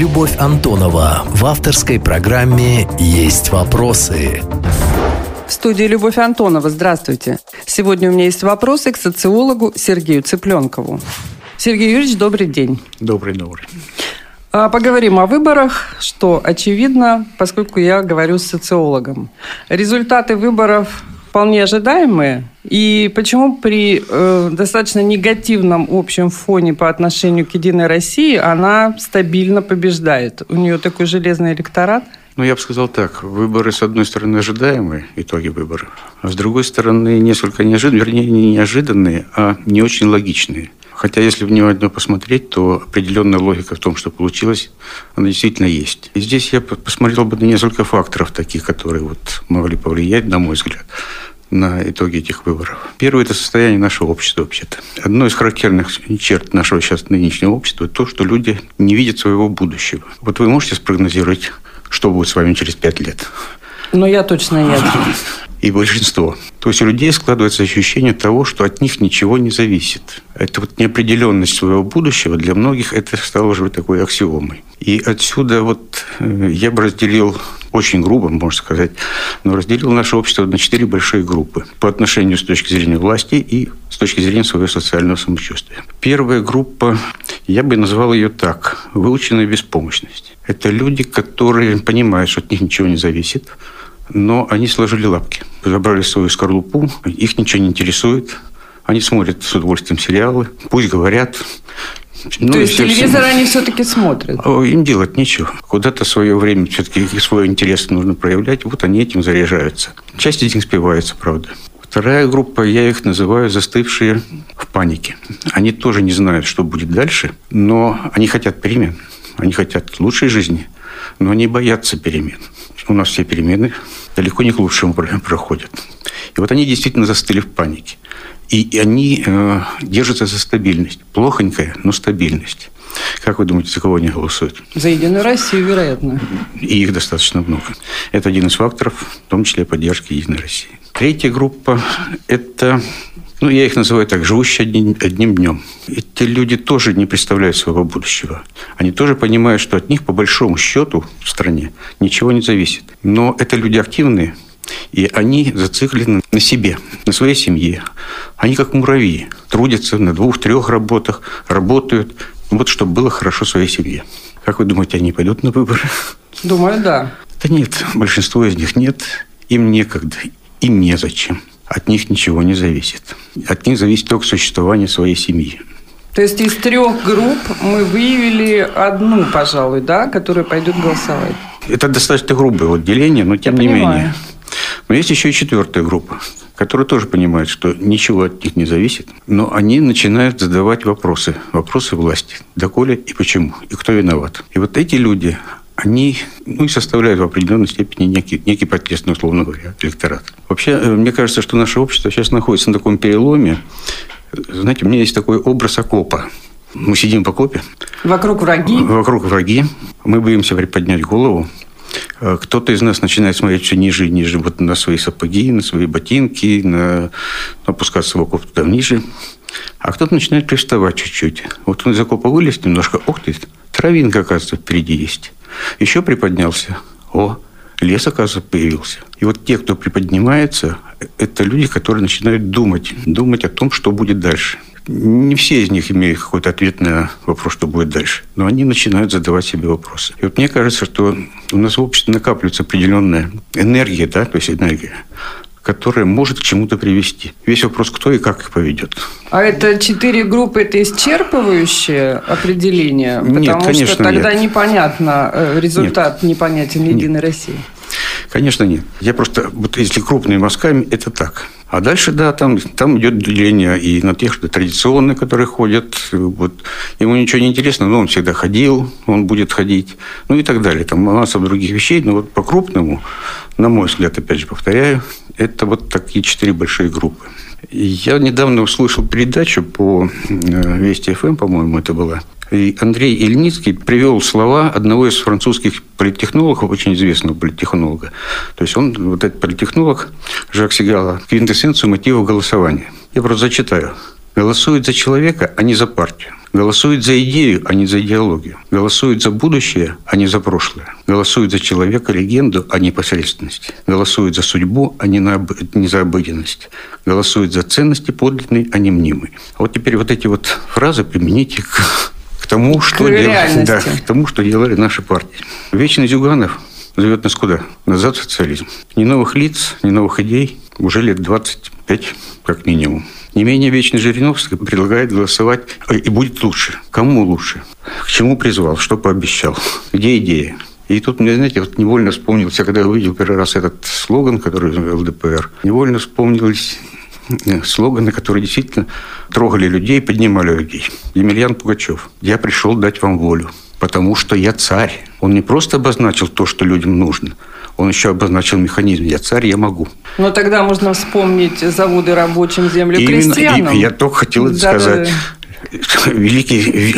Любовь Антонова в авторской программе «Есть вопросы». В студии Любовь Антонова. Здравствуйте. Сегодня у меня есть вопросы к социологу Сергею Цыпленкову. Сергей Юрьевич, добрый день. Добрый, добрый. А, поговорим о выборах, что очевидно, поскольку я говорю с социологом. Результаты выборов вполне ожидаемые. И почему при э, достаточно негативном общем фоне по отношению к «Единой России» она стабильно побеждает? У нее такой железный электорат – ну, я бы сказал так. Выборы, с одной стороны, ожидаемые, итоги выборов, а с другой стороны, несколько неожиданные, вернее, не неожиданные, а не очень логичные. Хотя, если внимательно посмотреть, то определенная логика в том, что получилось, она действительно есть. И здесь я посмотрел бы на несколько факторов таких, которые вот могли повлиять, на мой взгляд на итоги этих выборов. Первое – это состояние нашего общества вообще-то. Одно из характерных черт нашего сейчас нынешнего общества – то, что люди не видят своего будущего. Вот вы можете спрогнозировать что будет с вами через пять лет. Но я точно нет. И большинство. То есть у людей складывается ощущение того, что от них ничего не зависит. Это вот неопределенность своего будущего для многих это стало уже такой аксиомой. И отсюда вот э, я бы разделил очень грубо, можно сказать, но разделил наше общество на четыре большие группы по отношению с точки зрения власти и с точки зрения своего социального самочувствия. Первая группа, я бы назвал ее так, выученная беспомощность. Это люди, которые понимают, что от них ничего не зависит, но они сложили лапки, забрали свою скорлупу, их ничего не интересует, они смотрят с удовольствием сериалы, пусть говорят. Ну, То есть все, телевизор все... они все-таки смотрят? Им делать нечего. Куда-то свое время все-таки свой интерес нужно проявлять. Вот они этим заряжаются. Часть них спивается, правда. Вторая группа, я их называю застывшие в панике. Они тоже не знают, что будет дальше, но они хотят перемен. Они хотят лучшей жизни, но они боятся перемен. У нас все перемены далеко не к лучшему проходят. И вот они действительно застыли в панике. И они э, держатся за стабильность. Плохонькая, но стабильность. Как вы думаете, за кого они голосуют? За Единую Россию, вероятно. И их достаточно много. Это один из факторов, в том числе поддержки Единой России. Третья группа – это ну, я их называю так, живущие одним, одним днем. Эти люди тоже не представляют своего будущего. Они тоже понимают, что от них, по большому счету, в стране ничего не зависит. Но это люди активные, и они зациклены на себе, на своей семье. Они как муравьи, трудятся на двух-трех работах, работают, вот чтобы было хорошо своей семье. Как вы думаете, они пойдут на выборы? Думаю, да. Да нет, большинство из них нет. Им некогда, им незачем от них ничего не зависит. От них зависит только существование своей семьи. То есть из трех групп мы выявили одну, пожалуй, да, которая пойдет голосовать. Это достаточно грубое вот деление, но тем Я не понимаю. менее. Но есть еще и четвертая группа, которая тоже понимает, что ничего от них не зависит, но они начинают задавать вопросы, вопросы власти, доколе и почему, и кто виноват. И вот эти люди, они ну, и составляют в определенной степени некий, некий протестный, условно говоря, электорат. Вообще, э, мне кажется, что наше общество сейчас находится на таком переломе. Знаете, у меня есть такой образ окопа. Мы сидим в окопе. Вокруг враги. Вокруг враги. Мы боимся приподнять голову. Э, кто-то из нас начинает смотреть все ниже и ниже вот на свои сапоги, на свои ботинки, на опускаться в окоп туда ниже. А кто-то начинает приставать чуть-чуть. Вот он из окопа вылез немножко, ох ты, травинка, оказывается, впереди есть. Еще приподнялся. О, лес, оказывается, появился. И вот те, кто приподнимается, это люди, которые начинают думать, думать о том, что будет дальше. Не все из них имеют какой-то ответ на вопрос, что будет дальше. Но они начинают задавать себе вопросы. И вот мне кажется, что у нас в обществе накапливается определенная энергия, да, то есть энергия, которая может к чему-то привести. Весь вопрос, кто и как их поведет. А это четыре группы, это исчерпывающее определение? Потому нет, конечно, что тогда нет. непонятно, э, результат нет. непонятен Единой нет. России. Конечно, нет. Я просто, вот если крупными мазками, это так. А дальше, да, там, там идет деление и на тех, что традиционные, которые ходят. Вот. Ему ничего не интересно, но он всегда ходил, он будет ходить, ну и так далее. Там масса других вещей, но вот по-крупному, на мой взгляд, опять же повторяю, это вот такие четыре большие группы. Я недавно услышал передачу по э, Вести ФМ, по-моему, это была. И Андрей Ильницкий привел слова одного из французских политтехнологов, очень известного политтехнолога. То есть он, вот этот политтехнолог, Жак Сигала, квинтэссенцию мотива голосования. Я просто зачитаю. Голосуют за человека, а не за партию. Голосуют за идею, а не за идеологию. Голосуют за будущее, а не за прошлое. Голосуют за человека, легенду, а не посредственность. Голосуют за судьбу, а не, на, не за обыденность. Голосуют за ценности подлинные, а не мнимые. Вот теперь вот эти вот фразы примените к тому, что делали, да, к тому, что делали наши партии. Вечный Зюганов зовет нас куда? Назад в социализм. Ни новых лиц, ни новых идей. Уже лет 25, как минимум. Не менее вечный Жириновский предлагает голосовать, э, и будет лучше. Кому лучше? К чему призвал? Что пообещал? Где идея? И тут мне, знаете, вот невольно вспомнился, когда я увидел первый раз этот слоган, который ЛДПР, невольно вспомнились э, слоганы, которые действительно трогали людей, поднимали людей. Емельян Пугачев. «Я пришел дать вам волю, потому что я царь». Он не просто обозначил то, что людям нужно – он еще обозначил механизм «я царь, я могу». Но тогда можно вспомнить заводы рабочим, землю Именно, крестьянам. И, я только хотел это да, сказать. Да, да. Великий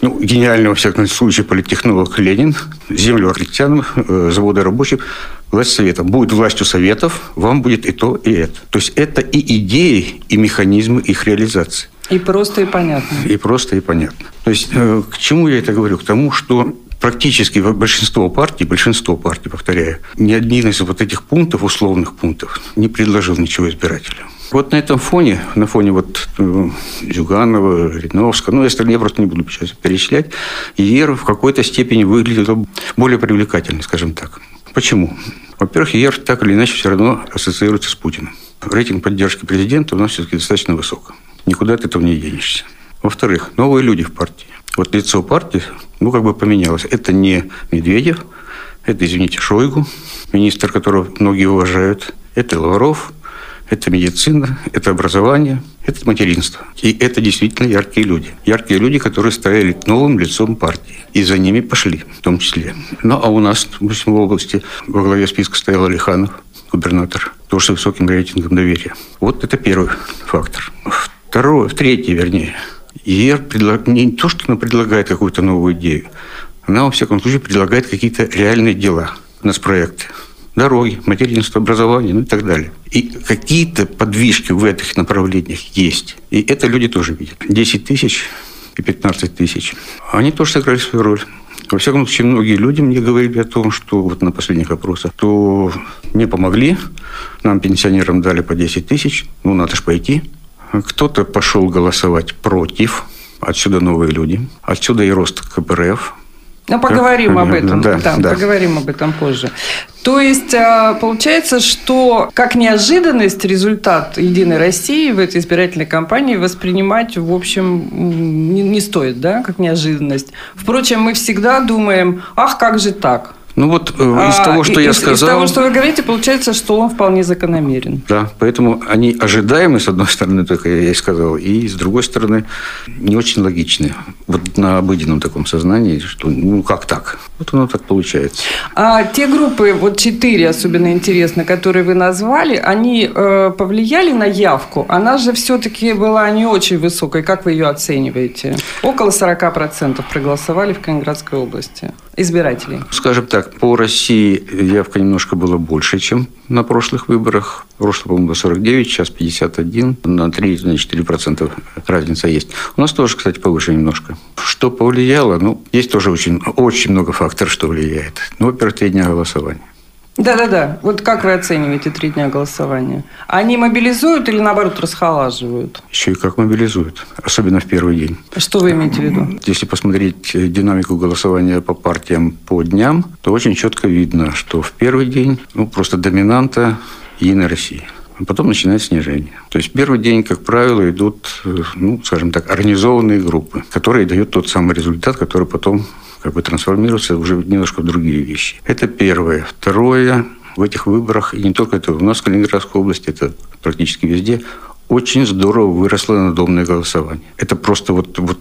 ну, гениальный, во всяком случае, политтехнолог Ленин, землю крестьянам, э, заводы рабочих, власть совета. Будет властью советов, вам будет и то, и это. То есть это и идеи, и механизмы их реализации. И просто, и понятно. И просто, и понятно. То есть э, к чему я это говорю? К тому, что практически большинство партий, большинство партий, повторяю, ни один из вот этих пунктов, условных пунктов, не предложил ничего избирателю. Вот на этом фоне, на фоне вот э, Зюганова, Риновского, ну, я просто не буду сейчас перечислять, ЕР в какой-то степени выглядел более привлекательно, скажем так. Почему? Во-первых, ЕР так или иначе все равно ассоциируется с Путиным. Рейтинг поддержки президента у нас все-таки достаточно высок. Никуда от этого не денешься. Во-вторых, новые люди в партии. Вот лицо партии, ну, как бы поменялось. Это не Медведев, это, извините, Шойгу, министр, которого многие уважают. Это Лавров, это медицина, это образование, это материнство. И это действительно яркие люди. Яркие люди, которые стояли новым лицом партии. И за ними пошли, в том числе. Ну, а у нас, допустим, в области во главе списка стоял Алиханов, губернатор, тоже с высоким рейтингом доверия. Вот это первый фактор. Второе, третий, вернее – ЕР предлаг... не то, что она предлагает какую-то новую идею, она, во всяком случае, предлагает какие-то реальные дела, у нас проекты. Дороги, материнство, образование, ну и так далее. И какие-то подвижки в этих направлениях есть. И это люди тоже видят. 10 тысяч и 15 тысяч. Они тоже сыграли свою роль. Во всяком случае, многие люди мне говорили о том, что вот на последних опросах, то не помогли, нам, пенсионерам, дали по 10 тысяч, ну, надо же пойти. Кто-то пошел голосовать против. Отсюда новые люди. Отсюда и рост КПРФ. Ну, поговорим об этом. Да, да, да, поговорим об этом позже. То есть, а, получается, что как неожиданность результат «Единой России» в этой избирательной кампании воспринимать, в общем, не, не стоит, да, как неожиданность. Впрочем, мы всегда думаем, ах, как же так? Ну вот э, из а, того, что из, я сказал... Из того, что вы говорите, получается, что он вполне закономерен. Да, поэтому они ожидаемы, с одной стороны, только я и сказал, и с другой стороны, не очень логичны. Вот на обыденном таком сознании, что ну как так? Вот оно так получается. А те группы, вот четыре особенно интересно, которые вы назвали, они э, повлияли на явку? Она же все-таки была не очень высокой. Как вы ее оцениваете? Около 40% проголосовали в Калининградской области избирателей. Скажем так, по России явка немножко была больше, чем на прошлых выборах. В прошлом, по-моему, было 49, сейчас 51. На 3-4% разница есть. У нас тоже, кстати, повыше немножко. Что повлияло? Ну, есть тоже очень, очень много факторов, что влияет. Ну, во-первых, три дня голосования. Да-да-да. Вот как вы оцениваете три дня голосования? Они мобилизуют или, наоборот, расхолаживают? Еще и как мобилизуют. Особенно в первый день. Что вы имеете в виду? Если посмотреть динамику голосования по партиям по дням, то очень четко видно, что в первый день ну, просто доминанта Единой России. А потом начинается снижение. То есть первый день, как правило, идут, ну, скажем так, организованные группы, которые дают тот самый результат, который потом как бы трансформироваться уже немножко в другие вещи. Это первое. Второе, в этих выборах, и не только это у нас в Калининградской области, это практически везде, очень здорово выросло надомное голосование. Это просто вот, вот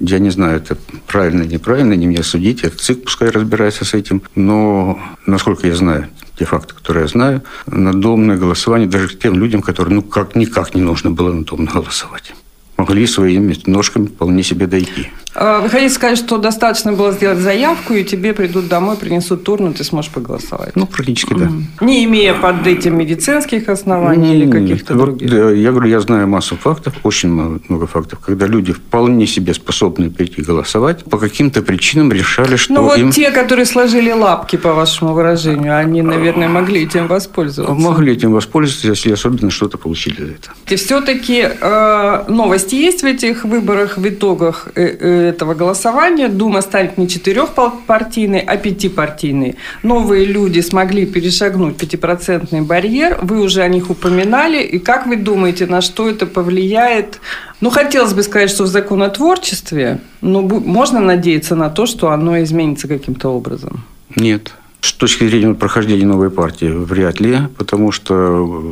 я не знаю, это правильно или неправильно, не мне судить, это ЦИК пускай разбирается с этим, но, насколько я знаю, те факты, которые я знаю, надомное голосование даже тем людям, которые ну как никак не нужно было надомно голосовать могли своими ножками вполне себе дойти. А, вы хотите сказать, что достаточно было сделать заявку, и тебе придут домой, принесут турну, ты сможешь проголосовать? Ну, практически, да. Не имея под этим медицинских оснований или каких-то Вот, других? да, я говорю, я знаю массу фактов, очень много, много фактов, когда люди вполне себе способны прийти голосовать, по каким-то причинам решали, что Ну вот им... те, которые сложили лапки, по вашему выражению, они, наверное, могли этим воспользоваться. Могли этим воспользоваться, если особенно что-то получили за это. И все-таки э, новости есть в этих выборах, в итогах э, э, этого голосования. Дума станет не четырехпартийной, а пятипартийной. Новые люди смогли перешагнуть пятипроцентный барьер. Вы уже о них упоминали. И как вы думаете, на что это повлияет? Ну, хотелось бы сказать, что в законотворчестве, но бу- можно надеяться на то, что оно изменится каким-то образом. Нет. С точки зрения прохождения новой партии, вряд ли, потому что...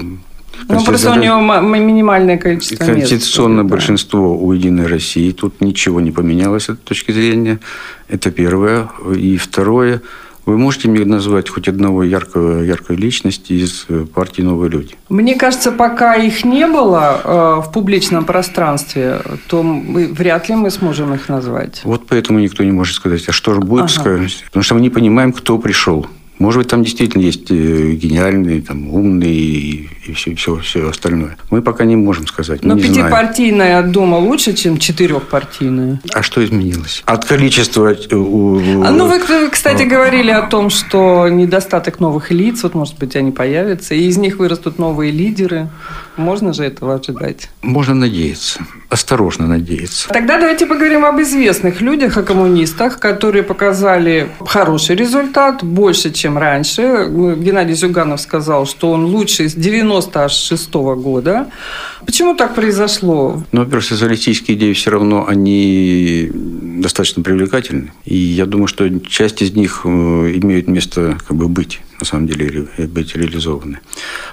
Ну, просто у него ма- минимальное количество мест. Конституционное Да. большинство у «Единой России». Тут ничего не поменялось с этой точки зрения. Это первое. И второе. Вы можете мне назвать хоть одного яркого, яркой личности из э, партии «Новые люди»? Мне кажется, пока их не было э, в публичном пространстве, то мы, вряд ли мы сможем их назвать. Вот поэтому никто не может сказать, а что же будет, Ага. сказать. Потому что мы не понимаем, кто пришел. Может быть, там действительно есть э, гениальные, там, умные и, и все, все, все остальное. Мы пока не можем сказать, Но пятипартийная от дома лучше, чем четырехпартийная. А что изменилось? От количества... э, А ну, вы, кстати, говорили о том, что недостаток новых лиц, вот, может быть, они появятся, и из них вырастут новые лидеры. Можно же этого ожидать? Можно надеяться. Осторожно надеяться. Тогда давайте поговорим об известных людях, о коммунистах, которые показали хороший результат, больше, чем раньше. Геннадий Зюганов сказал, что он лучший с 96 года. Почему так произошло? Но, во-первых, социалистические идеи все равно, они достаточно привлекательны. И я думаю, что часть из них э, имеют место как бы быть, на самом деле, ре- быть реализованы.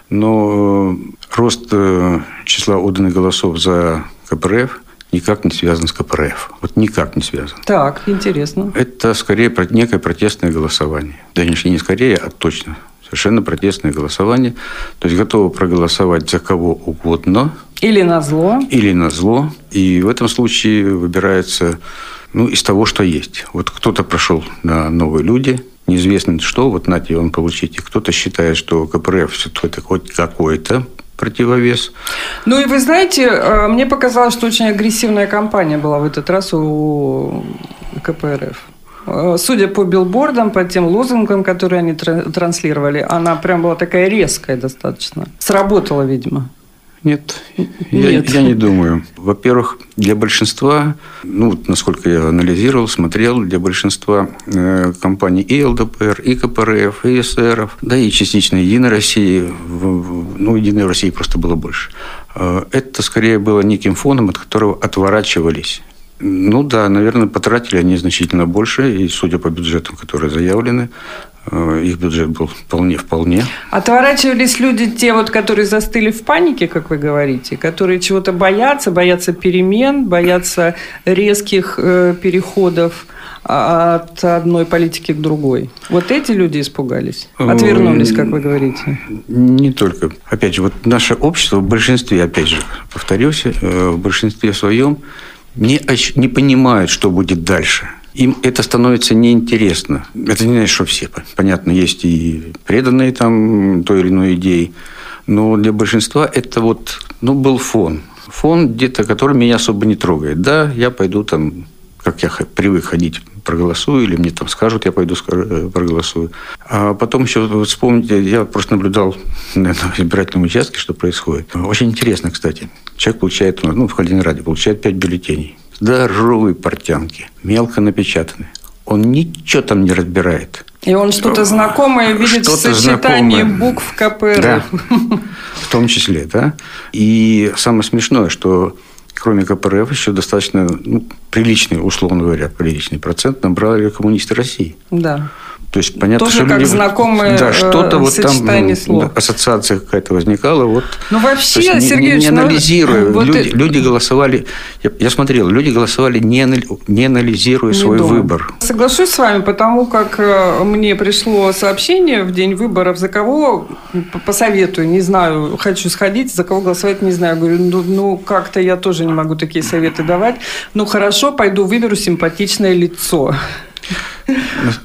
Но э, рост э, числа отданных голосов за КПРФ никак не связан с КПРФ. Вот никак не связан. Так, интересно. Это скорее некое протестное голосование. Да, конечно, не скорее, а точно. Совершенно протестное голосование. То есть готовы проголосовать за кого угодно, Или на зло. или на зло. И в этом случае выбирается ну, из того, что есть. Вот кто-то прошел на новые люди, неизвестно что, вот нате он получите. Кто-то считает, что КПРФ все-таки хоть какой-то противовес. Ну и вы знаете, э, мне показалось, что очень агрессивная кампания была в этот раз у КПРФ. Э, Судя по билбордам, по тем лозунгам, которые они тра- транслировали, она прям была такая резкая достаточно. Сработала, видимо. Нет, я, Нет. я не думаю. Во-первых, для большинства, ну, насколько я анализировал, смотрел, для большинства э, компаний и ЛДПР, и КПРФ, и СРФ, да и частично Единой России, ну, Единой России просто было больше. Э, это скорее было неким фоном, от которого отворачивались. Ну да, наверное, потратили они значительно больше, и судя по бюджетам, которые заявлены, их бюджет был вполне-вполне. Отворачивались люди, те вот, которые застыли в панике, как вы говорите, которые чего-то боятся, боятся перемен, боятся резких э, переходов а, от одной политики к другой. Вот эти люди испугались, отвернулись, как вы говорите. Не только. Опять же, вот наше общество в большинстве, опять же, повторюсь, э, в большинстве своем не, не понимают, что будет дальше. Им это становится неинтересно. Это не значит, что все. Понятно, есть и преданные там той или иной идеи. Но для большинства это вот, ну, был фон. Фон где-то, который меня особо не трогает. Да, я пойду там, как я привык ходить, проголосую, или мне там скажут, я пойду э, проголосую. А потом еще вот вспомните, я просто наблюдал на избирательном участке, что происходит. Очень интересно, кстати. Человек получает, ну, в Калининграде, получает 5 бюллетеней. Здоровые портянки, мелко напечатаны. Он ничего там не разбирает. И он что-то знакомое видит в Что-то сочетании знакомое. букв КПРФ. Да, в том числе, да. И самое смешное, что кроме КПРФ еще достаточно ну, приличный, условно говоря, приличный процент набрали коммунисты России. Да. То есть понятно, Тоже что как люди, знакомые да, что-то э, вот там ну, слов. ассоциация какая-то возникала. Вот. Ну, вообще, есть, не- Сергеевич, не, ну, анализируя, вот люди, и- люди голосовали. Я, я смотрел, люди голосовали не, не анализируя Не свой думаю. выбор. Соглашусь с вами, потому как э, мне пришло сообщение в день выборов, за кого посоветую, не знаю, хочу сходить, за кого голосовать, не знаю. Говорю, ну, ну, как-то я тоже не могу такие советы давать. Ну, хорошо, пойду выберу симпатичное лицо. На,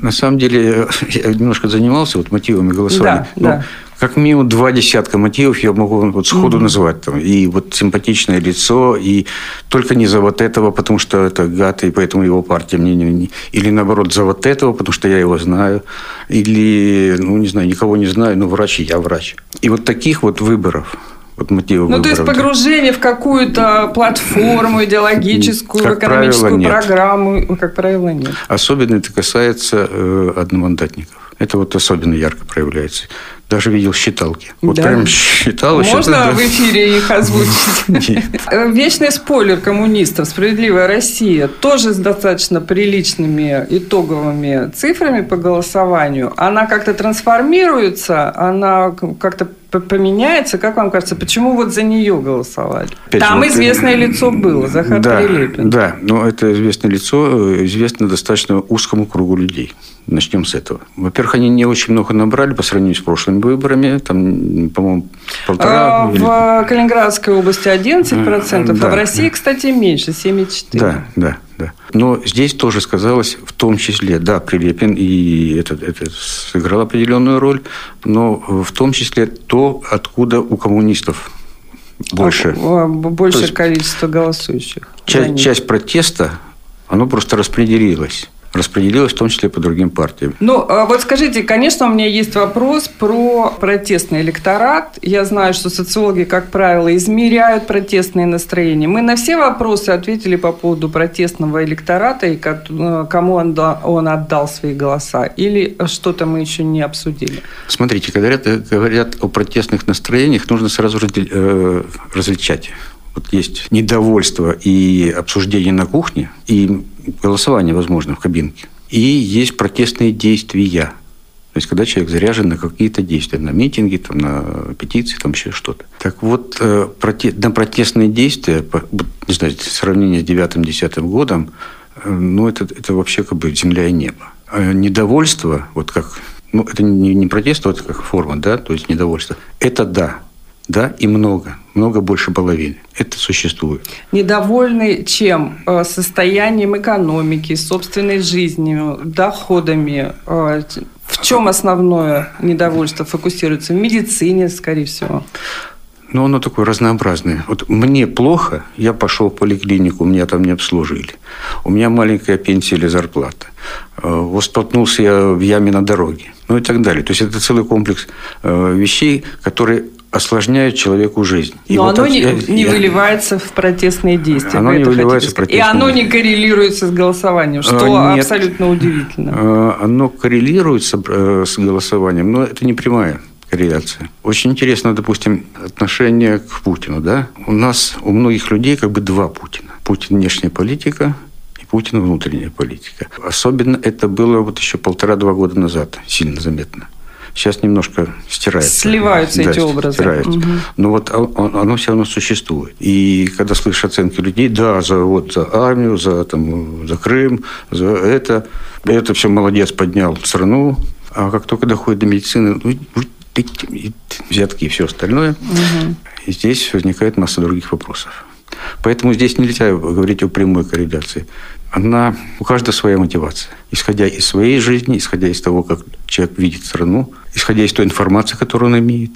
на самом деле, я немножко занимался вот мотивами голосования. Да, да. Как минимум два десятка мотивов я могу вот сходу назвать. Там. И вот симпатичное лицо, и только не за вот этого, потому что это гад, и поэтому его партия мне не, не- Или наоборот, за вот этого, потому что я его знаю. Или, ну, не знаю, никого не знаю, но врач, и я врач. И вот таких вот выборов, вот мотивов Ну, то есть погружение в какую-то платформу идеологическую, Как экономическую правило, программу, ну, как правило, нет. Особенно это касается э, одномандатников. Это вот особенно ярко проявляется. Даже видел считалки. Вот Да. прям считал. Можно считал, да. в эфире их озвучить? Э, Вечный спойлер коммунистов «Справедливая Россия» тоже с достаточно приличными итоговыми цифрами по голосованию. Она как-то трансформируется, она как-то поменяется. Как вам кажется, почему вот за нее голосовали? Опять Там вот, известное э, лицо было, Захар да, Прилепин. Да, но это известное лицо э, известно достаточно узкому кругу людей. Начнем с этого. Во-первых, они не очень много набрали по сравнению с прошлыми выборами. Там, по-моему, полтора... А, или- В Калининградской области 11%, а Да. в России, кстати, меньше, 7,4%. Да, да, да. Но здесь тоже сказалось, в том числе, да, Прилепин, и это, это сыграл определенную роль, но в том числе то, откуда у коммунистов больше. А, Больше То есть количество голосующих. Часть, часть протеста, оно просто распределилось. Распределилось в том числе по другим партиям. Ну, а вот скажите, конечно, у меня есть вопрос про протестный электорат. Я знаю, что социологи, как правило, измеряют протестные настроения. Мы на все вопросы ответили по поводу протестного электората и э, кому он, да- он отдал свои голоса. Или что-то мы еще не обсудили? Смотрите, когда говорят, говорят о протестных настроениях, нужно сразу раздель- э, различать. Вот есть недовольство и обсуждение на кухне, и голосование, возможно, в кабинке. И есть протестные действия. То есть, когда человек заряжен на какие-то действия, на митинги, там, на петиции, там еще что-то. Так вот, э, на протестные действия, не знаю, сравнение с 9-10 годом, э, ну, это, это вообще как бы земля и небо. А недовольство, вот как, ну, это не, не протест, а вот как форма, да, то есть недовольство, это да, да, и много, много больше половины. Это существует. Недовольны чем? Э, Состоянием экономики, собственной жизнью, доходами. Э, В чем основное недовольство фокусируется? В медицине, скорее всего. Но оно такое разнообразное. Вот мне плохо, я пошел в поликлинику, меня там не обслужили. У меня маленькая пенсия или зарплата. Э, Вот столкнулся я в яме на дороге. Ну и так далее. То есть это целый комплекс вещей, которые осложняют человеку жизнь. И Но вот оно это не, я- не я- выливается в протестные действия. Оно не выливается в сказать. И протестные оно не коррелируется с голосованием, что Э, нет. абсолютно удивительно. Э, Оно коррелируется э, с голосованием, но это не прямая корреляция. Очень интересно, допустим, отношение к Путину. Да? У нас, у многих людей как бы два Путина. Путин внешняя политика и Путин внутренняя политика. Особенно это было вот еще полтора-два года назад, сильно заметно. Сейчас немножко стирается. Сливаются эти образы. Стираются. Мгм. Но вот оно все равно существует. И когда слышишь оценки людей, да, за, вот, за армию, за, там, за Крым, за это, это все молодец, поднял страну. А как только доходит до медицины, ну, взятки и все остальное, и здесь возникает масса других вопросов. Поэтому здесь нельзя говорить о прямой корреляции. Она, у каждого своя мотивация. Исходя из своей жизни, исходя из того, как человек видит страну, исходя из той информации, которую он имеет.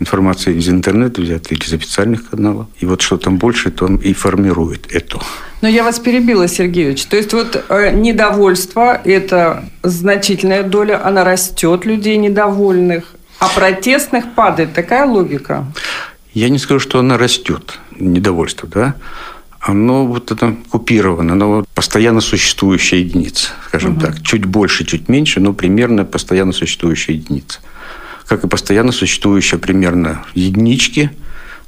Информация из интернета взята или из официальных каналов. И вот что там больше, то он и формирует это. Но я вас перебила, Сергеевич. То есть вот э, недовольство – это значительная доля, она растет людей недовольных, а протестных падает. Такая логика? Я не скажу, что она растет, недовольство, да? Оно вот это купировано, оно вот постоянно существующая единица, скажем так. Чуть больше, чуть меньше, но примерно постоянно существующая единица. Как и постоянно существующая примерно единички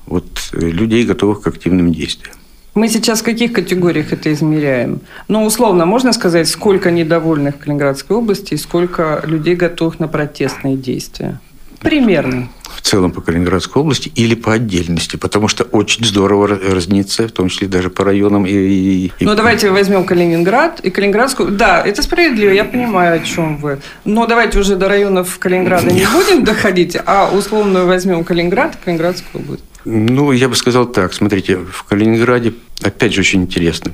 вот, э, людей, готовых к активным действиям. Мы сейчас в каких категориях это измеряем? Ну, условно, можно сказать, сколько недовольных в Калининградской области и сколько людей готовых на протестные действия? Примерно. В целом по Калининградской области или по отдельности, потому что очень здорово разнится, в том числе даже по районам. И, и... Ну, давайте возьмем Калининград и Калининградскую. Да, это справедливо, я понимаю, о чем вы. Но давайте уже до районов Калининграда не будем доходить, а условно возьмем Калининград и Калининградскую область. Ну, я бы сказал так. Смотрите, в Калининграде, опять же, очень интересно.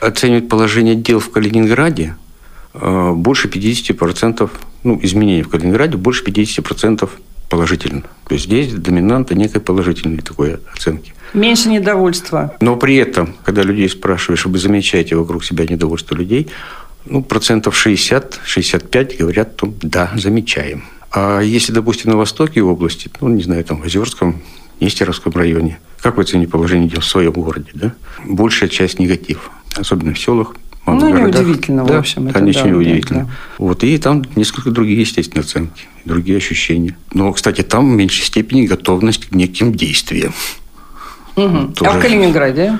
Оценивать положение дел в Калининграде э, больше 50%, ну, изменений в Калининграде больше 50% положительно. То есть здесь доминанта некой положительной такой оценки. Меньше недовольства. Но при этом, когда людей спрашиваешь, вы замечаете вокруг себя недовольство людей, ну, процентов 60-65 говорят, что да, замечаем. А если, допустим, на востоке области, ну, не знаю, там, в Озерском, Нестеровском районе, как вы оцените положение дел в своем городе, да? Большая часть негатив, особенно в селах, ну, неудивительно, да, в общем. Это, конечно, да, неудивительно. Да, да. Вот, и там несколько другие, естественно, оценки, другие ощущения. Но, кстати, там в меньшей степени готовность к неким действиям. Угу. Тоже, а в Калининграде?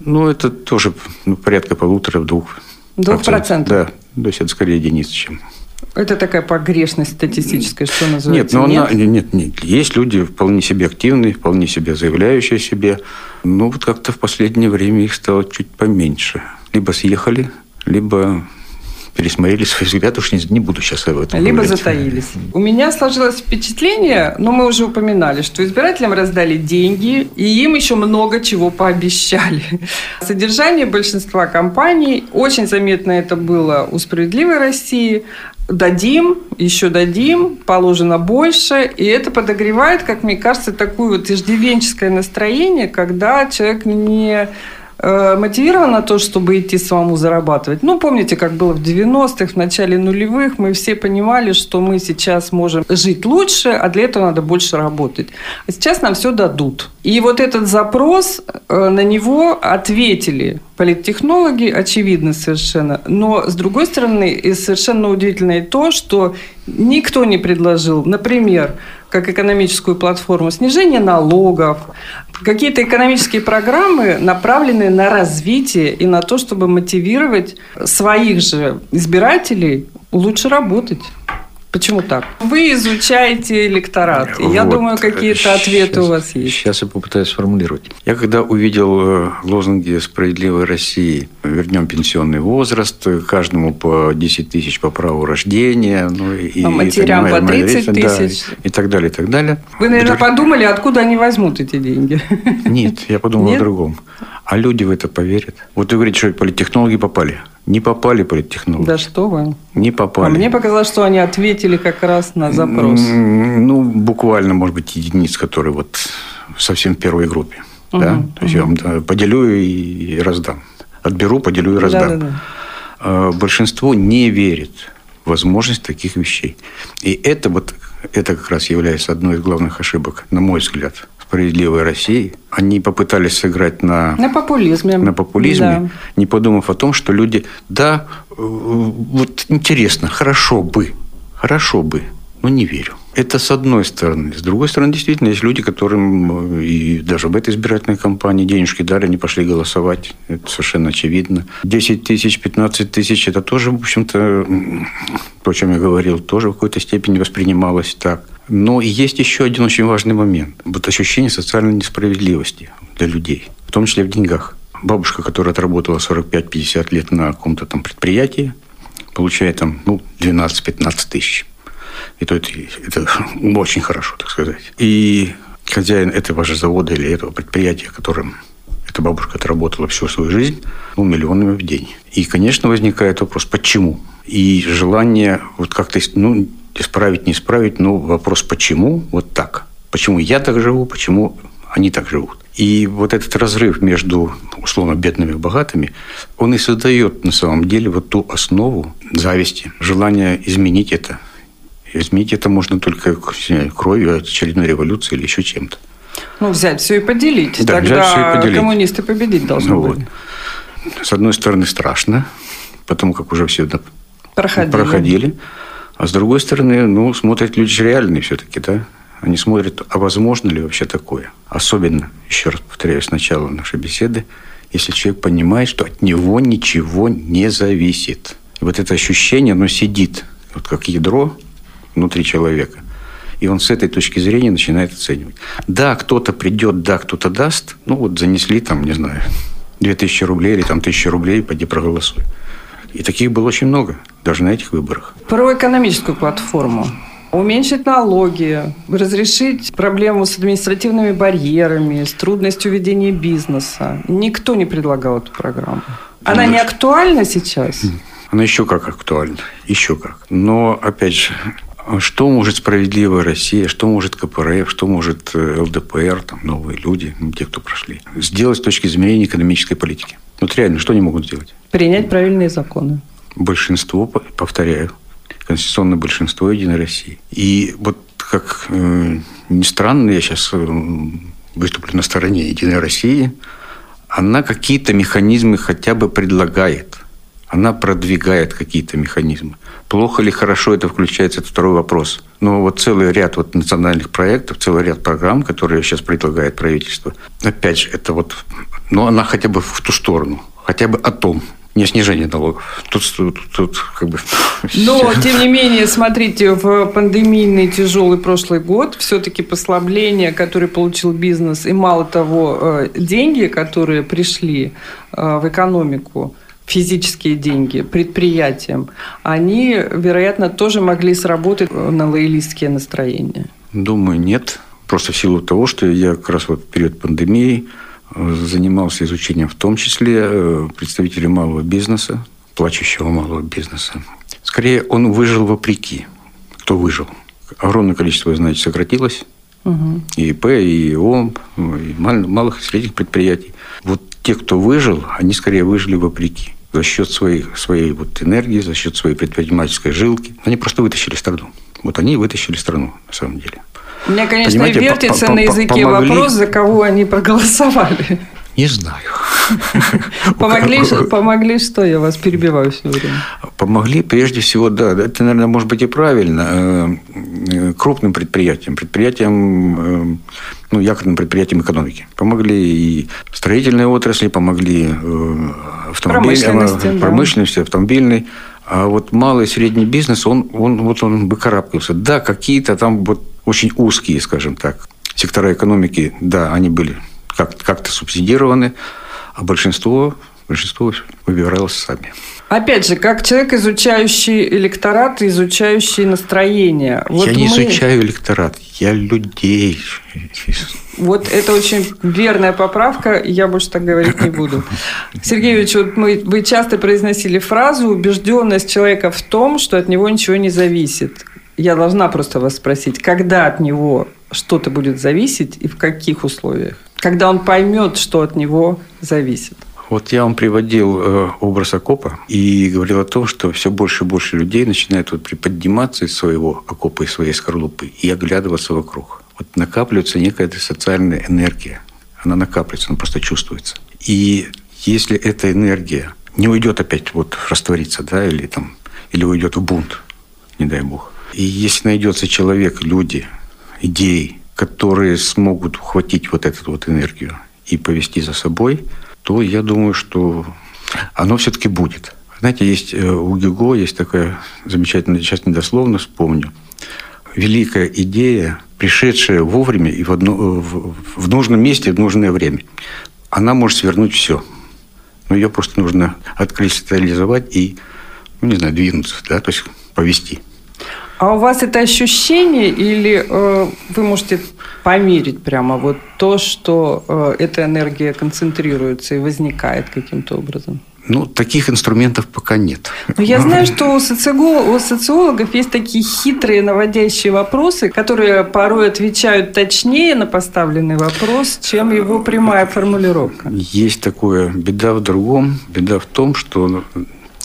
Ну, это тоже ну, порядка полутора-двух. Двух процентов? Да, то есть это скорее единицы, чем это такая погрешность статистическая, что называется? Нет, но нет? Она, нет, нет. Есть люди вполне себе активные, вполне себе заявляющие о себе. Но вот как-то в последнее время их стало чуть поменьше. Либо съехали, либо пересмотрели свои взгляды, уж не, не буду сейчас об этом Либо говорить. затаились. У меня сложилось впечатление, но мы уже упоминали, что избирателям раздали деньги, и им еще много чего пообещали. Содержание большинства компаний, очень заметно это было у «Справедливой России», дадим, еще дадим, положено больше. И это подогревает, как мне кажется, такое вот иждивенческое настроение, когда человек не мотивирован на то, чтобы идти самому зарабатывать. Ну, помните, как было в 90-х, в начале нулевых, мы все понимали, что мы сейчас можем жить лучше, а для этого надо больше работать. А сейчас нам все дадут. И вот этот запрос, э, на него ответили политтехнологи, очевидно совершенно. Но, с другой стороны, и совершенно удивительно и то, что никто не предложил, например, как экономическую платформу снижение налогов, какие-то экономические программы, направленные на развитие и на то, чтобы мотивировать своих же избирателей лучше работать. Почему так? Вы изучаете электорат. И я вот. думаю, какие-то ответы сейчас, у вас есть. Сейчас я попытаюсь сформулировать. Я когда увидел э, лозунги «Справедливой России», вернем пенсионный возраст, каждому по 10 тысяч по праву рождения. Ну, и, а матерям и, по 30 тысяч. Да, и так далее, и так далее. Вы, наверное, Вдруг... подумали, откуда они возьмут эти деньги? Нет, я подумал Нет? о другом. А люди в это поверят. Вот вы говорите, что политтехнологи попали. Не попали политтехнологи. Да что вы. Не попали. А мне показалось, что они ответили как раз на запрос. Ну, буквально, может быть, единиц, которые вот совсем в первой группе. Угу, да? То есть я вам поделю и раздам. Отберу, поделю и раздам. Да, да, да. Большинство не верит в возможность таких вещей. И это вот это как раз является одной из главных ошибок, на мой взгляд, справедливой России. Они попытались сыграть на, на популизме, на популизме да. не подумав о том, что люди, да, э, вот интересно, хорошо бы, хорошо бы, но не верю. Это с одной стороны. С другой стороны, действительно, есть люди, которым э, и даже в этой избирательной кампании денежки дали, они пошли голосовать. Это совершенно очевидно. 10 тысяч, 15 тысяч – это тоже, в общем-то, то, о чем я говорил, тоже в какой-то степени воспринималось так. Но есть еще один очень важный момент. Вот ощущение социальной несправедливости для людей, в том числе в деньгах. Бабушка, которая отработала 45-50 лет на каком-то там предприятии, получает там ну, 12-15 тысяч. И то это, это очень хорошо, так сказать. И хозяин этого же завода или этого предприятия, которым эта бабушка отработала всю свою жизнь, ну, миллионами в день. И, конечно, возникает вопрос, почему? И желание вот как-то, ну, исправить, не исправить, но вопрос почему вот так. Почему я так живу, почему они так живут. И вот этот разрыв между условно бедными и богатыми, он и создает на самом деле вот ту основу зависти, желания изменить это. Изменить это можно только кровью очередной революции или еще чем-то. Ну, взять все и поделить. Да, Тогда взять все и поделить. коммунисты победить должны ну, были. Вот. С одной стороны, страшно, потому как уже все проходили. проходили. А с другой стороны, ну, смотрят люди реальные все-таки, да? Они смотрят, а возможно ли вообще такое? Особенно, еще раз повторяю, с начала нашей беседы, если человек понимает, что от него ничего не зависит. И вот это ощущение, оно сидит, вот как ядро внутри человека. И он с этой точки зрения начинает оценивать. Да, кто-то придет, да, кто-то даст. Ну, вот занесли там, не знаю, 2000 рублей или там 1000 рублей, пойди проголосуй. И таких было очень много, даже на этих выборах. Про экономическую платформу. Уменьшить налоги, разрешить проблему с административными барьерами, с трудностью ведения бизнеса. Никто не предлагал эту программу. Она не актуальна сейчас? Она еще как актуальна. Еще как. Но, опять же, что может справедливая Россия, что может КПРФ, что может э, ЛДПР, там, новые люди, те, кто прошли, сделать с точки зрения экономической политики? Вот реально, что они могут сделать? Принять правильные законы. Большинство, повторяю, конституционное большинство Единой России. И вот как э, ни странно, я сейчас э, выступлю на стороне Единой России, она какие-то механизмы хотя бы предлагает. Она продвигает какие-то механизмы. Плохо или хорошо это включается, это второй вопрос. Но вот целый ряд вот национальных проектов, целый ряд программ, которые сейчас предлагает правительство, опять же, это вот, ну, она хотя бы в ту сторону, хотя бы о том, не снижение налогов. Тут, тут, тут как бы... Но, тем не менее, смотрите, в пандемийный тяжелый прошлый год все-таки послабление, которое получил бизнес, и мало того, э, деньги, которые пришли э, в экономику, физические деньги предприятиям, они, вероятно, тоже могли сработать на лоялистские настроения. Думаю, нет. Просто в силу того, что я как раз вот в период пандемии занимался изучением в том числе э, представителей малого бизнеса, плачущего малого бизнеса. Скорее, он выжил вопреки. Кто выжил? Огромное количество, знаете, сократилось. Угу. И ИП, и ИОМ, и малых и средних предприятий. Вот те, кто выжил, они скорее выжили вопреки. За счет своей, своей вот энергии, за счет своей предпринимательской жилки. Они просто вытащили страну. Вот они вытащили страну, на самом деле. У меня, конечно, Понимаете, вертится по -по -по на языке помогли... вопрос, за кого они проголосовали. Не знаю. Помогли, помогли что? Я вас перебиваю все время. Помогли, прежде всего, да, это, наверное, может быть и правильно, э, э, крупным предприятиям, предприятиям, э, ну, якорным предприятиям экономики. Помогли и строительной отрасли, помогли автомобиль, промышленности, промышленности да. автомобильной. А вот малый и средний бизнес, он, он, вот он выкарабкался. Да, какие-то там вот очень узкие, скажем так, сектора экономики, да, они были как- как-то субсидированы, а большинство, большинство выбиралось сами. Опять же, как человек, изучающий электорат, изучающий настроение. Вот я не мы... изучаю электорат, я людей. Вот это очень верная поправка, я больше так говорить не буду. Сергей Ильич, вот мы, вы часто произносили фразу «убежденность человека в том, что от него ничего не зависит». Я должна просто вас спросить, когда от него что-то будет зависеть и в каких условиях? Когда он поймет, что от него зависит. Вот я вам приводил э, образ окопа и говорил о том, что все больше и больше людей начинают вот приподниматься из своего окопа, из своей скорлупы и оглядываться вокруг. Вот накапливается некая социальная энергия. Она накапливается, она просто чувствуется. И если эта энергия не уйдет опять вот раствориться, да, или там, или уйдет в бунт, не дай бог, и если найдется человек, люди, идеи, которые смогут ухватить вот эту вот энергию и повести за собой, то я думаю, что оно все-таки будет. Знаете, есть э, у Гюго есть такая замечательная, сейчас недословно вспомню, великая идея, пришедшая вовремя и в, одно, в, в нужном месте в нужное время. Она может свернуть все. Но ее просто нужно откристаллизовать и, ну, не знаю, двинуться, да, то есть повести. А у вас это ощущение или э, вы можете померить прямо вот то, что э, эта энергия концентрируется и возникает каким-то образом? Ну, таких инструментов пока нет. Но я знаю, что у, социолог, у социологов есть такие хитрые наводящие вопросы, которые порой отвечают точнее на поставленный вопрос, чем его прямая формулировка. Есть такое. Беда в другом. Беда в том, что,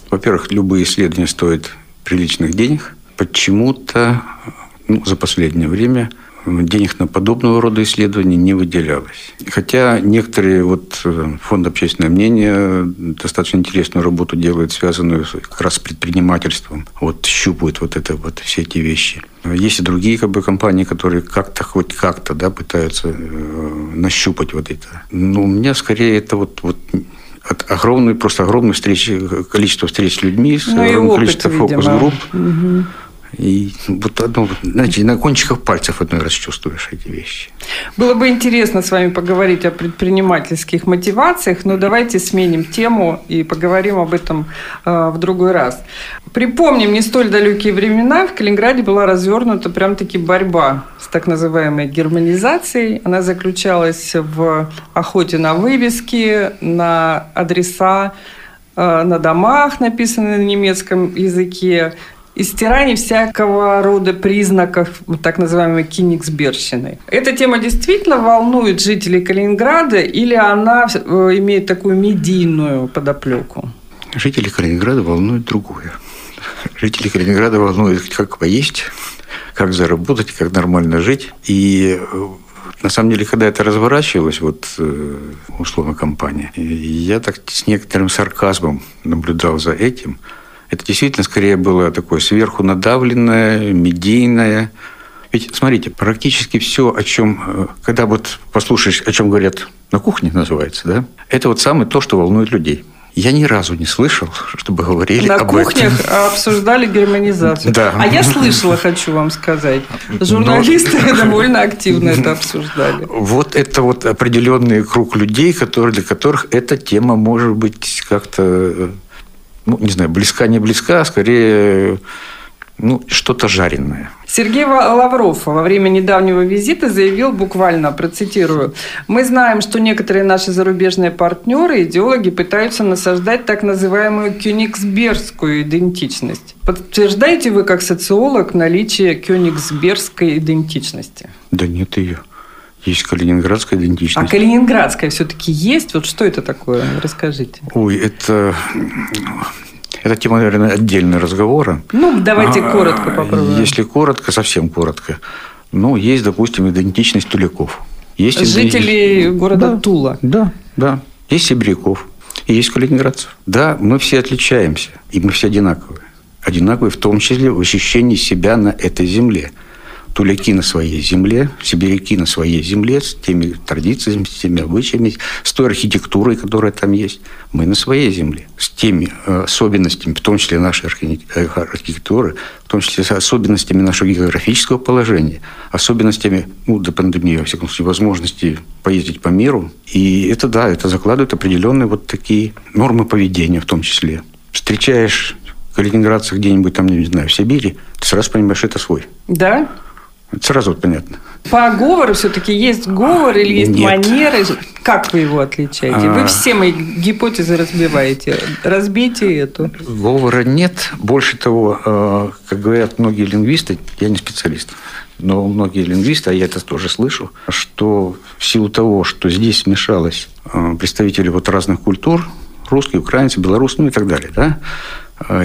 во-первых, любые исследования стоят приличных денег – почему-то ну, за последнее время денег на подобного рода исследования не выделялось. Хотя некоторые, вот э, фонд общественное мнение достаточно интересную работу делает, связанную как раз с предпринимательством. Вот щупают вот это вот все эти вещи. Есть и другие как бы, компании, которые как-то, хоть как-то, да, пытаются э, нащупать вот это. Но у меня скорее это вот, вот от огромной, просто огромное встречи, количество встреч с людьми, ну, огромное количество фокус-групп. Угу. И вот одно, знаете, на кончиках пальцев одной раз чувствуешь эти вещи. Было бы интересно с вами поговорить о предпринимательских мотивациях, но давайте сменим тему и поговорим об этом э, в другой раз. Припомним, не столь далекие времена в Калининграде была развернута прям-таки борьба с так называемой германизацией. Она заключалась в охоте на вывески, на адреса, э, на домах, написанные на немецком языке, и стирание всякого рода признаков так называемой киниксберщины. Эта тема действительно волнует жителей Калининграда или она э, имеет такую медийную подоплеку? Жители Калининграда волнует другое. Жители Калининграда волнует, как поесть, как заработать, как нормально жить. И э, на самом деле, когда это разворачивалось, вот э, условно компания, я так с некоторым сарказмом наблюдал за этим – это действительно скорее было такое сверху надавленное, медийное. Ведь, смотрите, практически все, о чем, э, когда вот послушаешь, о чем говорят на кухне, называется, да, это вот самое то, что волнует людей. Я ни разу не слышал, чтобы говорили На об кухнях этом. обсуждали германизацию. Да. А я слышала, хочу вам сказать. Журналисты Но... довольно активно это обсуждали. Вот это вот определенный круг людей, которые, для которых эта тема может быть как-то э, ну, не знаю, близка, не близка, а скорее ну, что-то жареное. Сергей Лавров во время недавнего визита заявил буквально, процитирую, «Мы знаем, что некоторые наши зарубежные партнеры, идеологи, пытаются насаждать так называемую кёнигсбергскую идентичность. Подтверждаете вы, как социолог, наличие кёнигсбергской идентичности?» Да нет ее. Есть калининградская идентичность. А калининградская все-таки есть? Вот что это такое? Расскажите. Ой, это... Это тема, наверное, отдельного разговора. Ну, давайте а, коротко попробуем. Если коротко, совсем коротко. Ну, есть, допустим, идентичность туляков. Есть Жителей идентичность... города да, Тула. Да, да. Есть сибиряков, и есть калининградцев. Да, мы все отличаемся, и мы все одинаковые. Одинаковые в том числе в ощущении себя на этой земле – туляки на своей земле, сибиряки на своей земле, с теми традициями, с теми обычаями, с той архитектурой, которая там есть. Мы на своей земле, с теми э, особенностями, в том числе нашей э, архитектуры, в том числе с особенностями нашего географического положения, особенностями, ну, до пандемии, во всяком случае, возможности поездить по миру. И это, да, это закладывает определенные вот такие нормы поведения в том числе. Встречаешь калининградцев где-нибудь там, не знаю, в Сибири, ты сразу понимаешь, что это свой. Да? Это сразу понятно. По говору все-таки есть говор или есть Нет. манеры? Как вы его отличаете? Вы а. все мои гипотезы разбиваете. Разбейте эту. Говора нет. Больше того, э, как говорят многие лингвисты, я не специалист, но многие лингвисты, а я это тоже слышу, что в силу того, что здесь смешалось э, представители вот разных культур, русский, украинцы, белорусы, ну и так далее, да,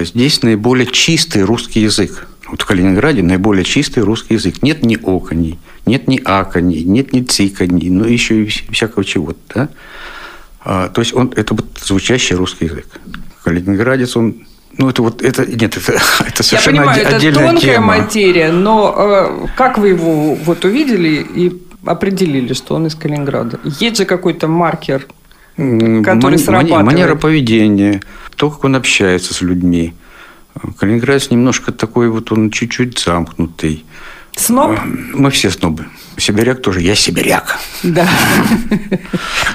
здесь наиболее чистый русский язык вот в Калининграде наиболее чистый русский язык. Нет ни оконей, нет ни аконей, нет ни циконей, но еще и всякого чего-то. Да? А, то есть он, это вот звучащий русский язык. Калининградец, он ну, это вот, это, нет, это, это совершенно Я понимаю, это тонкая тема. материя, но э, как вы его вот увидели и определили, что он из Калининграда? Есть же какой-то маркер, который Ман, срабатывает? Манера поведения, то, как он общается с людьми. Калининградец немножко такой вот, он чуть-чуть замкнутый. Сноб? Мы все снобы. Сибиряк тоже. Я сибиряк. Да.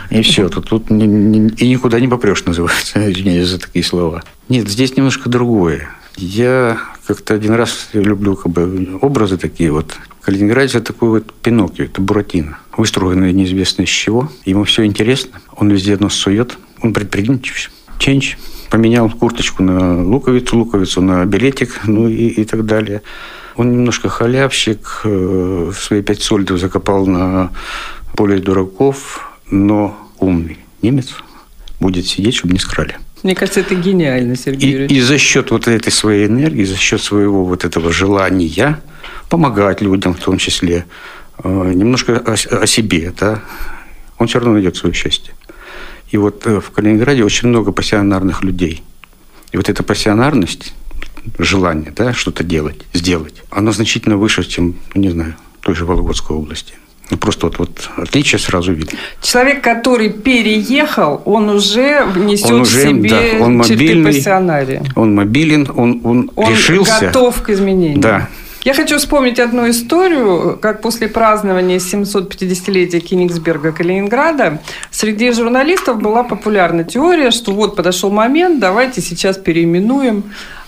И все. Тут, тут ни, ни, и никуда не попрешь, называется. Извиняюсь за такие слова. Нет, здесь немножко другое. Я как-то один раз люблю как бы, образы такие вот. Калининградец – это такой вот Пиноккио, это Буратино. Выстроенный неизвестно из чего. Ему все интересно. Он везде нос сует. Он предприимчив. Ченч поменял курточку на луковицу, луковицу на билетик, ну и, и так далее. Он немножко халявщик, э, свои пять сольдов закопал на поле дураков, но умный немец будет сидеть, чтобы не скрали. Мне кажется, это гениально, Сергей и, и за счет вот этой своей энергии, за счет своего вот этого желания помогать людям в том числе, э, немножко о, о себе, да, он все равно найдет свое счастье. И вот э, в Калининграде очень много пассионарных людей. И вот эта пассионарность, желание да, что-то делать, сделать, оно значительно выше, чем, ну, не знаю, той же Вологодской области. Ну, просто вот, вот отличие сразу видно. Человек, который переехал, он уже несет он уже, в себе да, он мобильный, пассионария. Он мобилен, он, он, он решился. готов к изменениям. Да. Я хочу вспомнить одну историю, как после празднования 750-летия Кенигсберга Калининграда среди журналистов была популярна теория, что вот подошел момент, давайте сейчас переименуем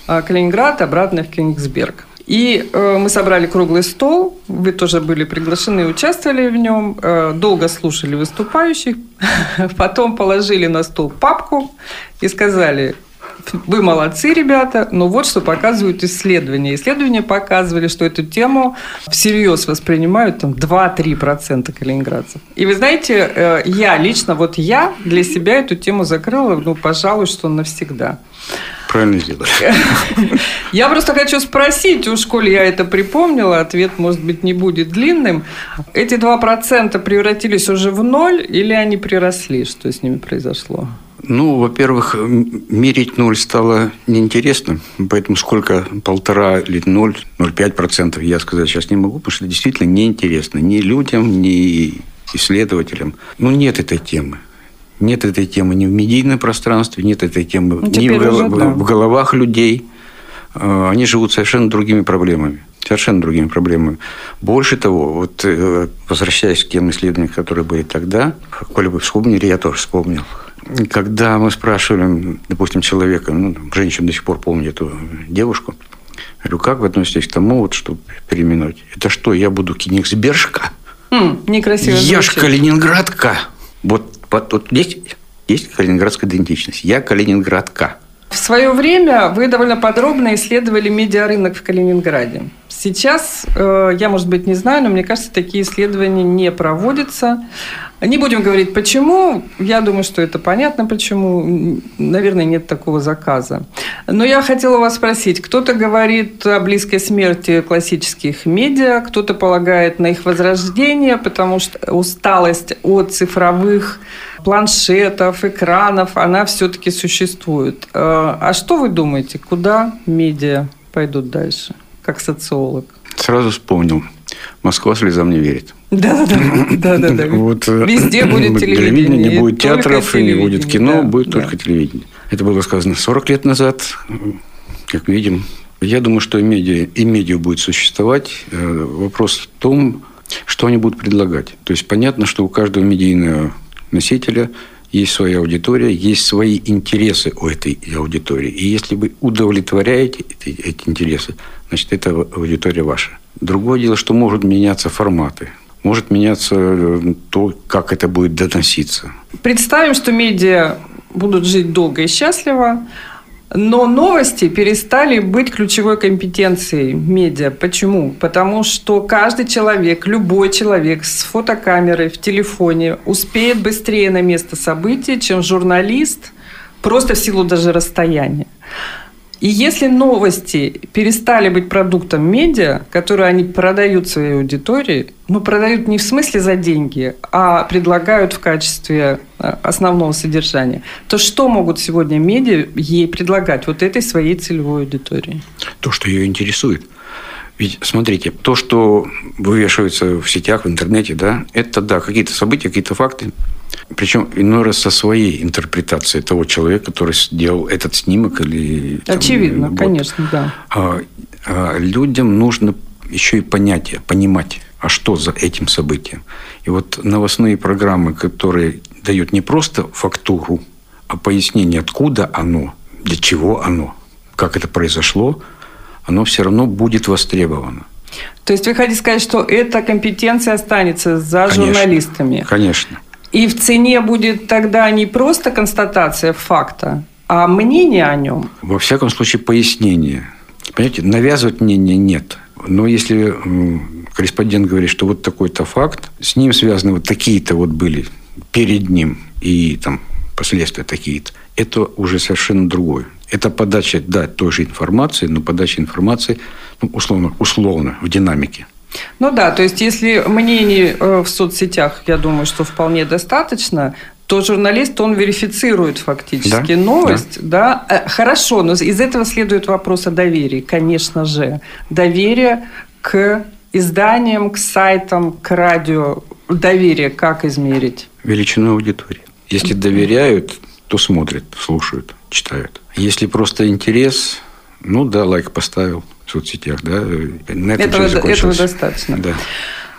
а, Калининград обратно в Кенигсберг. И э, мы собрали круглый стол, вы тоже были приглашены и участвовали в нем, э, долго слушали выступающих, потом положили на стол папку и сказали, вы молодцы, ребята, но вот что показывают исследования. Исследования показывали, что эту тему всерьез воспринимают там 2-3% калининградцев. И вы знаете, э, я лично, вот я для себя эту тему закрыла, ну, пожалуй, что навсегда. Правильно сделали. Я просто хочу спросить, уж коли я это припомнила, ответ, может быть, не будет длинным. Эти 2% превратились уже в ноль или они приросли? Что с ними произошло? Ну, во-первых, мерить ноль стало неинтересно, поэтому сколько полтора или ноль, ноль пять процентов я сказать сейчас не могу, потому что действительно неинтересно ни людям, ни исследователям. Ну, нет этой темы. Нет этой темы ни в медийном пространстве, нет этой темы ну, ни в, уже, да. в головах людей. А, они живут совершенно другими проблемами. Совершенно другими проблемами. Больше того, вот э, возвращаясь к тем исследованиям, которые были тогда, коли бы вспомнили, я тоже вспомнил. Когда мы спрашивали, допустим, человека, ну, женщина до сих пор помнит эту девушку, говорю, как вы относитесь к тому, вот, чтобы переименовать? Это что, я буду Кенигсбержка? Хм, некрасиво Я ж Калининградка. Вот вот здесь есть калининградская идентичность. Я калининградка. В свое время вы довольно подробно исследовали медиарынок в Калининграде. Сейчас, э, я, может быть, не знаю, но мне кажется, такие исследования не проводятся. Не будем говорить почему. Я думаю, что это понятно почему. Наверное, нет такого заказа. Но я хотела вас спросить. Кто-то говорит о близкой смерти классических медиа, кто-то полагает на их возрождение, потому что усталость от цифровых планшетов, экранов, она все-таки существует. Э, а что вы думаете, куда медиа пойдут дальше, как социолог? Сразу вспомнил. Москва слезам не верит. Да, да, да, да. Вот, э, Везде будет телевидение. Не будет театров, не будет кино, будет только телевидение. Это было сказано 40 лет назад, как видим. Я думаю, что и медиа, и медиа будет существовать. Э, вопрос в том, что они будут предлагать. То есть понятно, что у каждого медийного носителя есть своя аудитория, есть свои интересы у этой аудитории. И если вы удовлетворяете эти, эти интересы, значит, это аудитория ваша. Другое дело, что могут меняться форматы. Может меняться э, то, как это будет доноситься. Представим, что медиа будут жить долго и счастливо, но новости перестали быть ключевой компетенцией медиа. Почему? Потому что каждый человек, любой человек с фотокамерой в телефоне успеет быстрее на место события, чем журналист, просто в силу даже расстояния. И если новости перестали быть продуктом медиа, которые они продают своей аудитории, ну, продают не в смысле за деньги, а предлагают в качестве э, основного содержания, то что могут сегодня медиа ей предлагать, вот этой своей целевой аудитории? То, что ее интересует. Ведь, смотрите, то, что вывешивается в сетях, в интернете, да, это, да, какие-то события, какие-то факты, причем иной раз со своей интерпретацией того человека, который сделал этот снимок или... Там, Очевидно, конечно, да. А, а людям нужно еще и понятие, понимать, а что за этим событием. И вот новостные программы, которые дают не просто фактуру, а пояснение, откуда оно, для чего оно, как это произошло, оно все равно будет востребовано. То есть вы хотите сказать, что эта компетенция останется за конечно, журналистами? Конечно. И в цене будет тогда не просто констатация факта, а мнение о нем. Во всяком случае, пояснение. Понимаете, навязывать мнение нет. Но если корреспондент говорит, что вот такой-то факт, с ним связаны вот такие-то вот были перед ним и там последствия такие-то, это уже совершенно другое. Это подача, да, той же информации, но подача информации, ну, условно, условно, в динамике. Ну да, то есть если мнений э, в соцсетях, я думаю, что вполне достаточно, то журналист, он верифицирует фактически да, новость. Да. Да? Э, хорошо, но из этого следует вопрос о доверии, конечно же. Доверие к изданиям, к сайтам, к радио. Доверие как измерить? Величину аудитории. Если доверяют, то смотрят, слушают, читают. Если просто интерес, ну да, лайк поставил в соцсетях, да. На этом этого, этого достаточно. Да.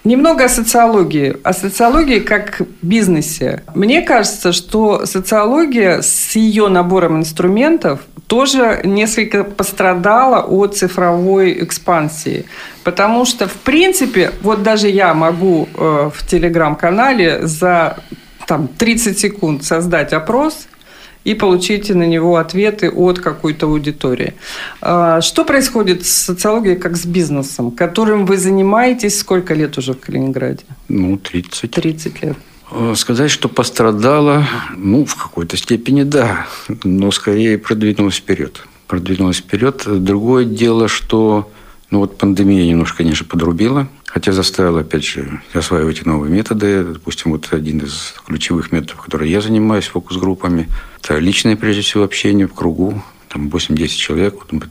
Немного о социологии. О социологии как бизнесе. Мне кажется, что социология с ее набором инструментов тоже несколько пострадала от цифровой экспансии. Потому что, в принципе, вот даже я могу э, в телеграм-канале за там, 30 секунд создать опрос – и получите на него ответы от какой-то аудитории. А, что происходит с социологией как с бизнесом, которым вы занимаетесь сколько лет уже в Калининграде? Ну, 30. 30 лет. А, сказать, что пострадала, ну, в какой-то степени да, но скорее продвинулась вперед. Продвинулась вперед. Другое дело, что ну, вот пандемия немножко, конечно, подрубила. Хотя заставил, опять же, осваивать новые методы. Допустим, вот один из ключевых методов, который я занимаюсь фокус-группами, это личное, прежде всего, общение в кругу. Там 8-10 человек, вот мы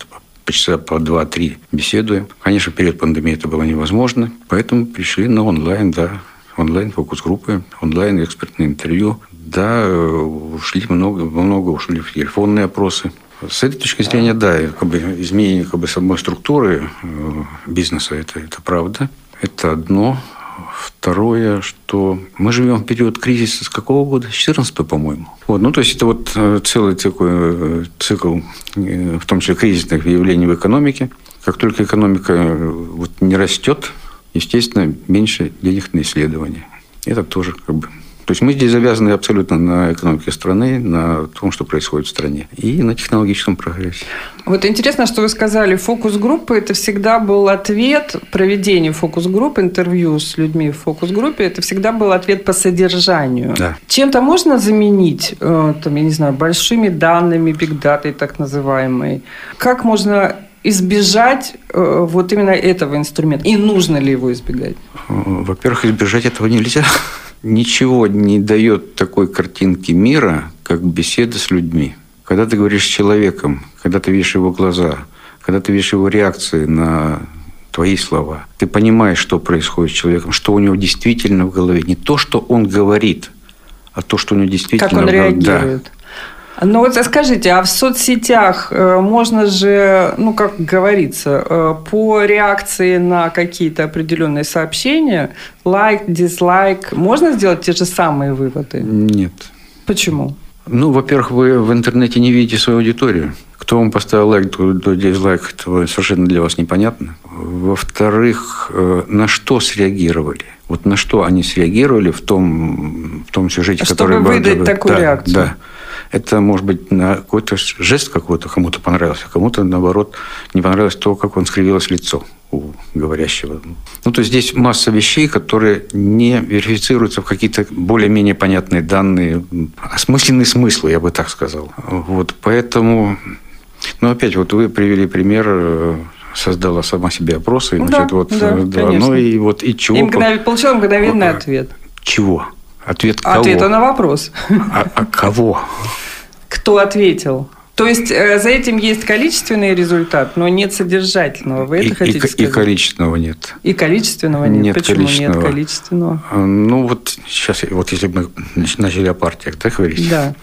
по часа по 2-3 беседуем. Конечно, в период пандемии это было невозможно, поэтому пришли на онлайн, да, онлайн фокус-группы, онлайн экспертные интервью. Да, ушли много, много ушли в телефонные опросы. С этой точки зрения, да, как бы изменение как бы самой структуры э, бизнеса, это, это правда. Это одно. Второе, что мы живем в период кризиса с какого года? С 14 по-моему. Вот, ну, то есть, это вот э, целый такой э, цикл, э, в том числе кризисных явлений в экономике. Как только экономика вот не растет, естественно, меньше денег на исследования. Это тоже как бы то есть мы здесь завязаны абсолютно на экономике страны, на том, что происходит в стране, и на технологическом прогрессе. Вот интересно, что вы сказали, фокус-группы – это всегда был ответ, проведение фокус-групп, интервью с людьми в фокус-группе, это всегда был ответ по содержанию. Да. Чем-то можно заменить, э, там, я не знаю, большими данными, бигдатой так называемой? Как можно избежать э, вот именно этого инструмента? И нужно ли его избегать? Во-первых, избежать этого нельзя ничего не дает такой картинки мира, как беседа с людьми. Когда ты говоришь с человеком, когда ты видишь его глаза, когда ты видишь его реакции на твои слова, ты понимаешь, что происходит с человеком, что у него действительно в голове. Не то, что он говорит, а то, что у него действительно как он в голове. реагирует. Да. Ну вот скажите, а в соцсетях э, можно же, ну как говорится, э, по реакции на какие-то определенные сообщения, лайк, дизлайк, можно сделать те же самые выводы? Нет. Почему? Ну, во-первых, вы в интернете не видите свою аудиторию. Кто вам поставил лайк, кто дизлайк, это совершенно для вас непонятно. Во-вторых, э, на что среагировали? Вот на что они среагировали в том, в том сюжете, Чтобы который... Чтобы выдать такую да, реакцию. Да. Это может быть на какой-то жест какой-то кому-то понравился, а кому-то, наоборот, не понравилось то, как он скривилось лицо у говорящего. Ну, то есть здесь масса вещей, которые не верифицируются в какие-то более-менее понятные данные, осмысленные смыслы, я бы так сказал. Вот, поэтому... Ну, опять, вот вы привели пример э, создала сама себе опросы, ну, значит, да, вот, да, да, ну и вот и чего? И мгновенно, получила мгновенный ответ. Чего? Ответ кого? Ответа на вопрос. А, а кого? Кто ответил? То есть э, за этим есть количественный результат, но нет содержательного. Вы это и, хотите и, сказать? И количественного нет. И количественного нет. нет Почему количественного. нет количественного? А, ну вот сейчас, вот если мы начали о партиях, так говорить? Да.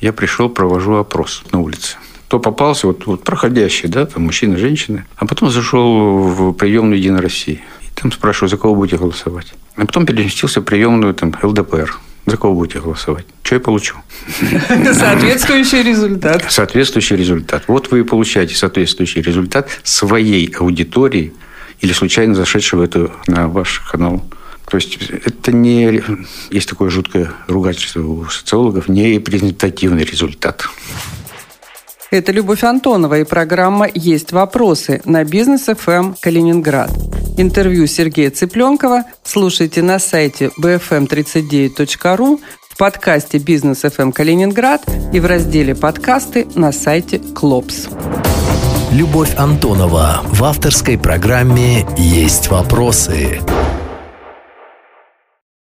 Я пришел, провожу опрос на улице. Кто попался, вот, вот проходящий, да, там мужчины, женщины. А потом зашел в приемную Единой России. Там спрашиваю, за кого будете голосовать. А потом переместился в приемную там, ЛДПР. За кого будете голосовать? Что я получу? Соответствующий результат. Соответствующий результат. Вот вы и получаете соответствующий результат своей аудитории или случайно зашедшего это на ваш канал. То есть это не, есть такое жуткое ругательство у социологов, не репрезентативный результат. Это Любовь Антонова и программа «Есть вопросы» на Бизнес ФМ Калининград. Интервью Сергея Цыпленкова слушайте на сайте bfm39.ru, в подкасте «Бизнес ФМ Калининград» и в разделе «Подкасты» на сайте «Клопс». Любовь Антонова в авторской программе «Есть вопросы».